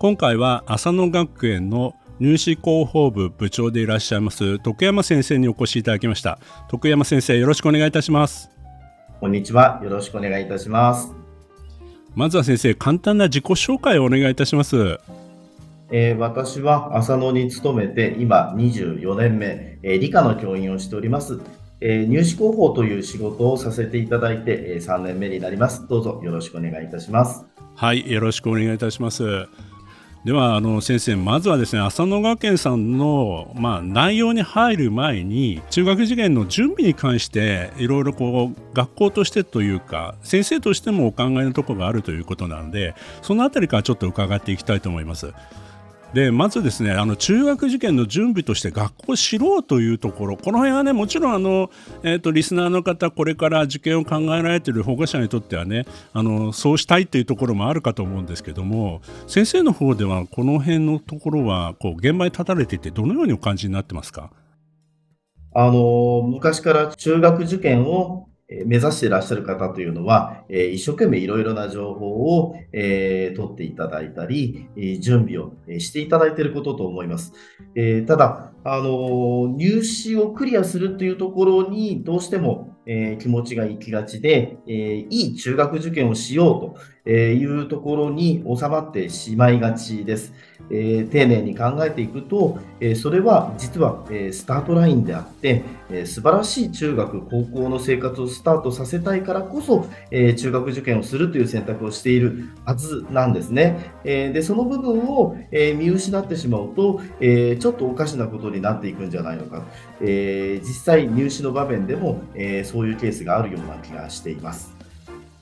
今回は浅野学園の入試広報部部長でいらっしゃいます徳山先生にお越しいただきました。徳山先生よろしくお願いいたします。こんにちは。よろしくお願いいたします。まずは先生簡単な自己紹介をお願いいたします。えー、私は浅野に勤めて今24年目、えー、理科の教員をしております、えー、入試広報という仕事をさせていただいて、え3年目になります。どうぞよろしくお願いいたします。はいよろしくお願いいたしますではあの先生まずはですね浅野学園さんの、まあ、内容に入る前に中学受験の準備に関していろいろこう学校としてというか先生としてもお考えのところがあるということなのでその辺りからちょっと伺っていきたいと思います。でまずですねあの中学受験の準備として学校を知ろうというところ。この辺はねもちろんあの、えーと、リスナーの方これから受験を考えられている保護者にとってはねあのそうしたいというところもあるかと思うんですけども先生の方ではこの辺のところはこう現場に立たれていてどのようにお感じになってますか？あの昔から中学受験を目指していらっしゃる方というのは、え一生懸命いろいろな情報を、え取っていただいたり、準備をしていただいていることと思います。えただ、あの入試をクリアするというところにどうしても、え気持ちが行きがちで、えいい中学受験をしようとえいうところに収まってしまいがちです。えー、丁寧に考えていくと、えー、それは実は、えー、スタートラインであって、えー、素晴らしい中学、高校の生活をスタートさせたいからこそ、えー、中学受験をするという選択をしているはずなんですね。えー、でその部分を、えー、見失ってしまうと、えー、ちょっとおかしなことになっていくんじゃないのか、えー、実際入試の場面でも、えー、そういうケースがあるような気がしています。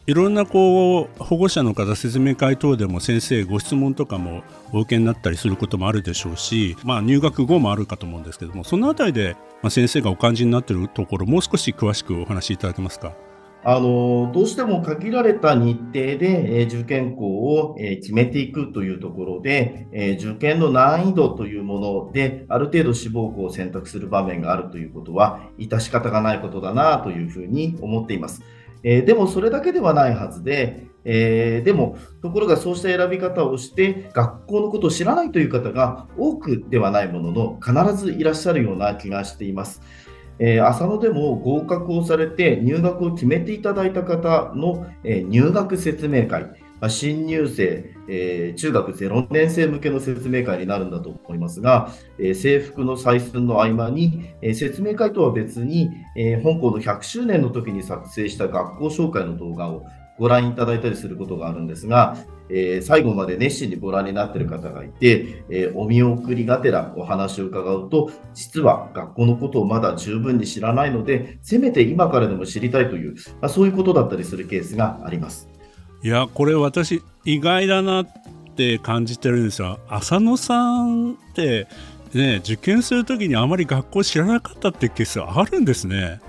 いろんなこう保護者の方説明会等でも先生ご質問とかもお受けになったりすることもあるでしょうし、まあ、入学後もあるかと思うんですけどもそのあたりで、ま、先生がお感じになっているところもう少し詳しくお話しいただけますか？あのどうしても限られた日程で、え受験校を、え決めていくというところで、え受験の難易度というものである程度志望校を選択する場面があるということは致し方がないことだなというふうに思っています。えー、でもそれだけではないはずで、えー、でも、ところがそうした選び方をして、学校のことを知らないという方が多くではないものの、必ずいらっしゃるような気がしています。えー、浅野でも合格をされて入学を決めていただいた方の、え、入学説明会、ま、新入生、えー、中学0年生向けの説明会になるんだと思いますが、えー、制服の採寸の合間に、えー、説明会とは別に、えー、本校の100周年の時に作成した学校紹介の動画をご覧いただいたりすることがあるんですが、えー、最後まで熱心にご覧になっている方がいて、えー、お見送りがてらお話を伺うと、実は学校のことをまだ十分に知らないので、せめて今からでも知りたいという、まあ、そういうことだったりするケースがあります。いやこれ私意外だなって感じてるんですよ浅野さんってね受験するときにあまり学校知らなかったってケースあるんですね。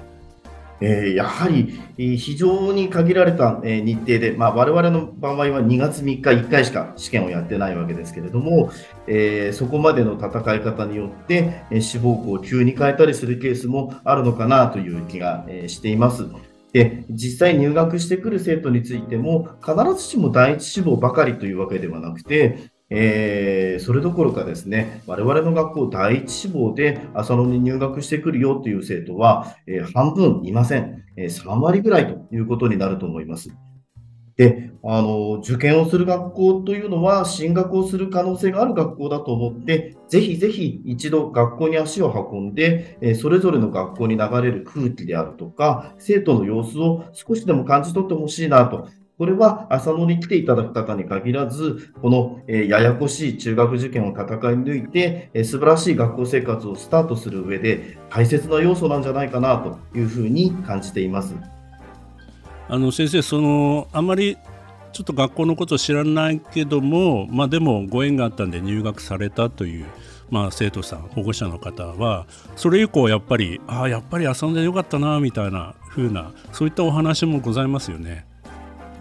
えー、やはり非常に限られた日程で、まあ、我々の場合は2月3日1回しか試験をやってないわけですけれども、え、そこまでの戦い方によって志望校を急に変えたりするケースもあるのかなという気がしています。で実際入学してくる生徒についても必ずしも第一志望ばかりというわけではなくて、えー、それどころかですね我々の学校第一志望で浅野に入学してくるよという生徒は、えー、半分いません、えー、3割ぐらいということになると思います。で、あの、受験をする学校というのは、進学をする可能性がある学校だと思って、ぜひぜひ一度学校に足を運んで、えそれぞれの学校に流れる空気であるとか、生徒の様子を少しでも感じ取ってほしいなと。これは浅野に来ていただく方に限らず、この、えややこしい中学受験を戦い抜いて、え素晴らしい学校生活をスタートする上で大切な要素なんじゃないかなというふうに感じています。あの先生そのあまりちょっと学校のことを知らないけども、まあ、でもご縁があったんで入学されたという、まあ、生徒さん保護者の方はそれ以降やっぱりああやっぱり遊んでよかったなみたいな風なそういったお話もございますよね。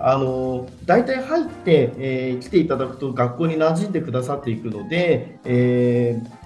あの大体入って、えー、来ていただくと学校に馴染んでくださっていくので、えー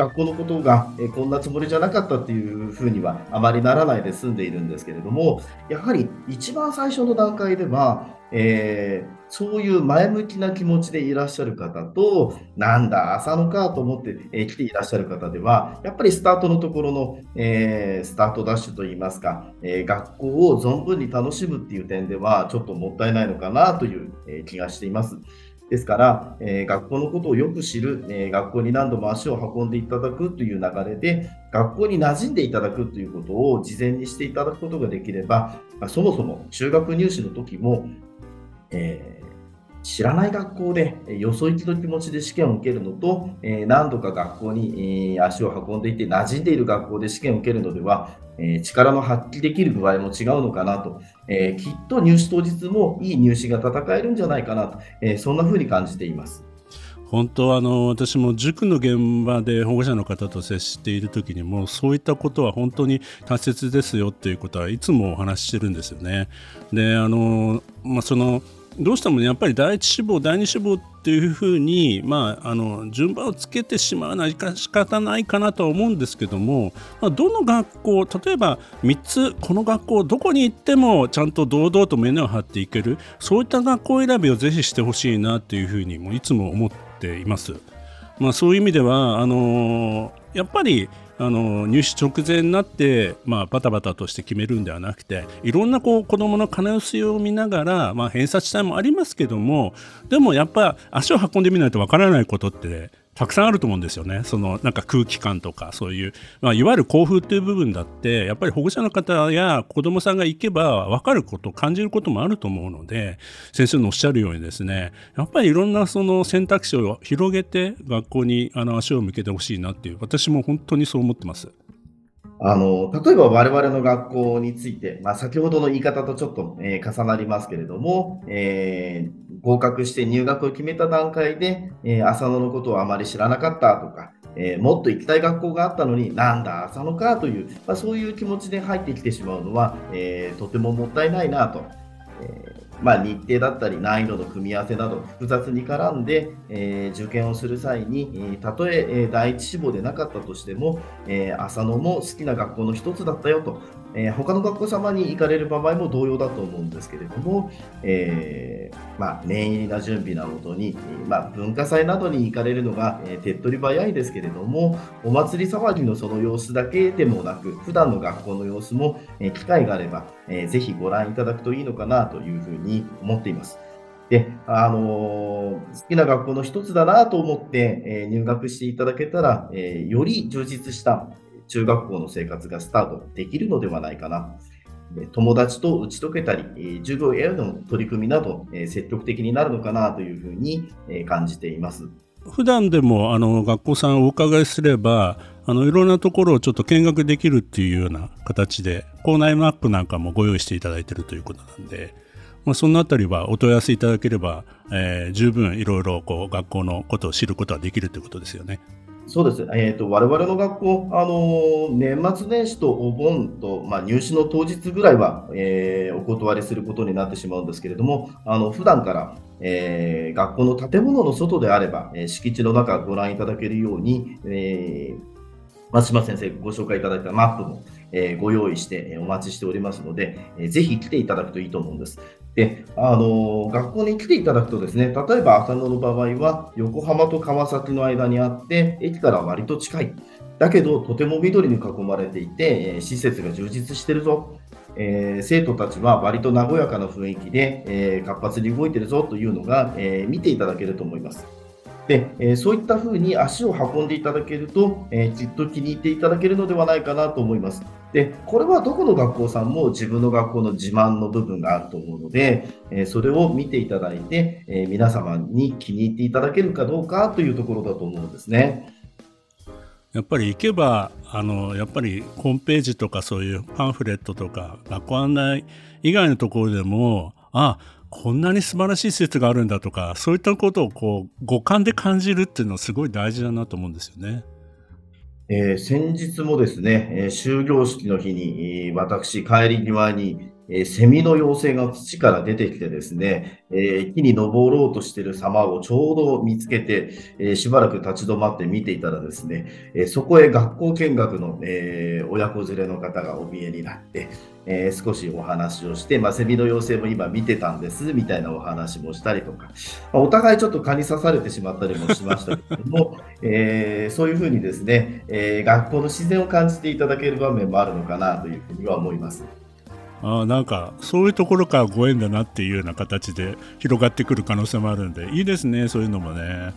学校のことが、えこんなつもりじゃなかったっていうふうにはあまりならないで済んでいるんですけれどもやはり一番最初の段階では、えー、そういう前向きな気持ちでいらっしゃる方となんだ浅野かと思って、え来ていらっしゃる方ではやっぱりスタートのところの、えー、スタートダッシュといいますか、え学校を存分に楽しむっていう点ではちょっともったいないのかなという、え気がしています。ですから、えー、学校のことをよく知る、えー、学校に何度も足を運んでいただくという流れで、学校に馴染んでいただくということを事前にしていただくことができれば、まあ、そもそも中学入試の時も、えー知らない学校でよそ行きの気持ちで試験を受けるのと、え何度か学校に、足を運んでいて馴染んでいる学校で試験を受けるのでは、え力の発揮できる具合も違うのかなと、えきっと入試当日もいい入試が戦えるんじゃないかなと、えそんな風に感じています。本当あの私も塾の現場で保護者の方と接している時にもそういったことは本当に大切ですよっていうことはいつもお話ししてるんですよね。であの、まあ、そのどうしても、ね、やっぱり第一志望第二志望っていうふうに、まあ、あの順番をつけてしまうのは仕方ないかなとは思うんですけども、まあ、どの学校例えば3つこの学校どこに行ってもちゃんと堂々と胸を張っていけるそういった学校選びをぜひしてほしいなっていうふうにもいつも思っています。まあ、そういう意味ではあのやっぱりあの入試直前になって、まあ、バタバタとして決めるんではなくていろんなこう子どもの可能性を見ながら、まあ、偏差値帯もありますけどもでもやっぱ足を運んでみないとわからないことってたくさんあると思うんですよね。そのなんか空気感とかそういう、まあ、いわゆる興奮っていう部分だってやっぱり保護者の方や子どもさんが行けば分かること感じることもあると思うので先生のおっしゃるようにですねやっぱりいろんなその選択肢を広げて学校にあの足を向けてほしいなっていう私も本当にそう思ってます。あの例えば我々の学校について、まあ、先ほどの言い方とちょっと、えー、重なりますけれども、えー、合格して入学を決めた段階で、えー、浅野のことをあまり知らなかったとか、え、もっと行きたい学校があったのになんだ浅野かという、まあ、そういう気持ちで入ってきてしまうのは、え、とてももったいないなと。えーまあ、日程だったり難易度の組み合わせなど複雑に絡んで、えー、受験をする際に、えー、たとえ、第一志望でなかったとしても、えー、浅野も好きな学校の一つだったよと、えー、他の学校様に行かれる場合も同様だと思うんですけれども、えー、まあ、念入りな準備なのとに、まあ、文化祭などに行かれるのが、えー、手っ取り早いですけれどもお祭り騒ぎのその様子だけでもなく普段の学校の様子も、え、機会があれば、えー、ぜひご覧いただくといいのかなというふうに思っています。で、あのー、好きな学校の一つだなと思って、えー、入学していただけたら、えー、より充実した中学校の生活がスタートできるのではないかな。友達と打ち解けたり、授業への取り組みなど、積極的になるのかなというふうに感じています。普段でもあの学校さんをお伺いすればあのいろんなところをちょっと見学できるっていうような形で校内マップなんかもご用意していただいているということなんで、まあ、そのあたりはお問い合わせいただければ、えー、十分いろいろこう学校のことを知ることができるということですよね。そうです、えーと、我々の学校、あの年末年始とお盆と、まあ、入試の当日ぐらいは、えー、お断りすることになってしまうんですけれども、あの普段から、えー、学校の建物の外であれば、えー、敷地の中ご覧いただけるように、え、松島先生ご紹介いただいたマップも、え、ご用意してお待ちしておりますので、えー、ぜひ来ていただくといいと思うんです。で、あの学校に来ていただくとですね、例えば浅野の場合は横浜と川崎の間にあって、駅から割と近い。だけど、とても緑に囲まれていて、施設が充実してるぞ。えー、生徒たちは割と和やかな雰囲気で、えー、活発に動いてるぞというのが、えー、見ていただけると思います。で、えそういったふうに足を運んでいただけると、えきっと気に入っていただけるのではないかなと思います。で、これはどこの学校さんも自分の学校の自慢の部分があると思うので、えそれを見ていただいて、え皆様に気に入っていただけるかどうかというところだと思うんですね。やっぱり行けばあのやっぱりホームページとかそういうパンフレットとか学校案内以外のところでもあこんなに素晴らしい施設があるんだとか、そういったことをこう五感で感じるっていうのはすごい大事だなと思うんですよね。えー、先日もですね、えー、終業式の日に、私、帰り際に、えセミの妖精が土から出てきてですね、え木に登ろうとしている様をちょうど見つけて、えしばらく立ち止まって見ていたらですね、えそこへ学校見学の、え親子連れの方がお見えになって、え少しお話をして、まあ、セミの妖精も今見てたんですみたいなお話もしたりとか、まあ、お互いちょっと蚊に刺されてしまったりもしましたけども、え、そういうふうにですね、え、学校の自然を感じていただける場面もあるのかなというふうには思います。あなんかそういうところからご縁だなっていうような形で広がってくる可能性もあるんでいいですねそういうのもね。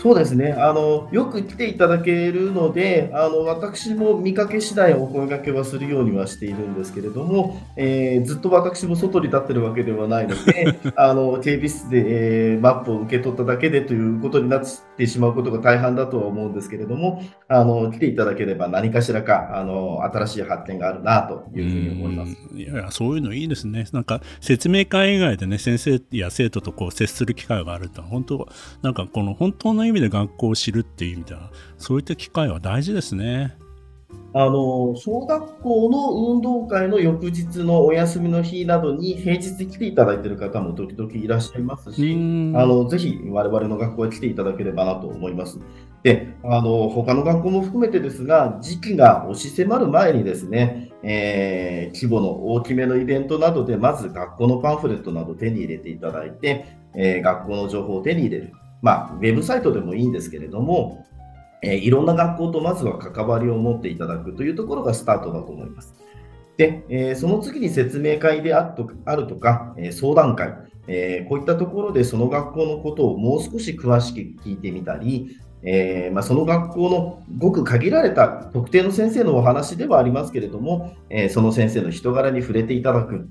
そうですねあのよく来ていただけるのであの私も見かけ次第お声掛けはするようにはしているんですけれども、えー、ずっと私も外に立ってるわけではないので あの警備室で、えー、マップを受け取っただけでということになってしまうことが大半だとは思うんですけれどもあの来ていただければ何かしらかあの新しい発見があるなというふうに思います。いやそういうのいいですね。なんか説明会以外でね先生や生徒とこう接する機会があると本当なんかこの本当の意味で学校を知るっていう意味では、そういった機会は大事ですね。あの小学校の運動会の翌日のお休みの日などに平日来ていただいている方も時々いらっしゃいますし、あのぜひ我々の学校へ来ていただければなと思います。で、あの他の学校も含めてですが、時期が押し迫る前にですね、えー、規模の大きめのイベントなどで、まず学校のパンフレットなど手に入れていただいて、えー、学校の情報を手に入れる。まあ、ウェブサイトでもいいんですけれども、えー、いろんな学校とまずは関わりを持っていただくというところがスタートだと思います。で、えー、その次に説明会であとあるとか、えー、相談会、えー、こういったところでその学校のことをもう少し詳しく聞いてみたり、えーまあ、その学校のごく限られた特定の先生のお話ではありますけれども、えー、その先生の人柄に触れていただく、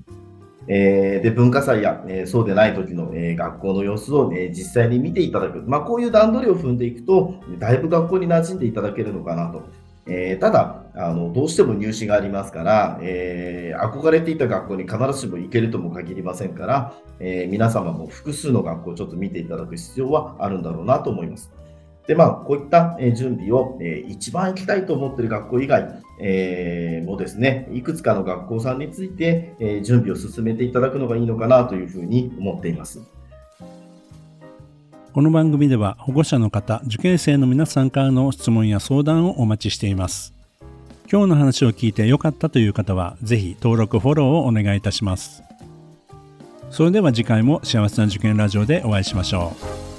えー、で文化祭や、えー、そうでない時の、えー、学校の様子を、え、実際に見ていただく、まあ、こういう段取りを踏んでいくと、だいぶ学校に馴染んでいただけるのかなと。え、ただあの、どうしても入試がありますから、え、憧れていた学校に必ずしも行けるとも限りませんから、え、皆様も複数の学校をちょっと見ていただく必要はあるんだろうなと思います。で、まあ、こういった準備を、え一番行きたいと思っている学校以外、えー、もですね、いくつかの学校さんについて、え準備を進めていただくのがいいのかなというふうに思っています。この番組では保護者の方、受験生の皆さんからの質問や相談をお待ちしています。今日の話を聞いて良かったという方は、ぜひ登録、フォローをお願いいたします。それでは次回も幸せな受験ラジオでお会いしましょう。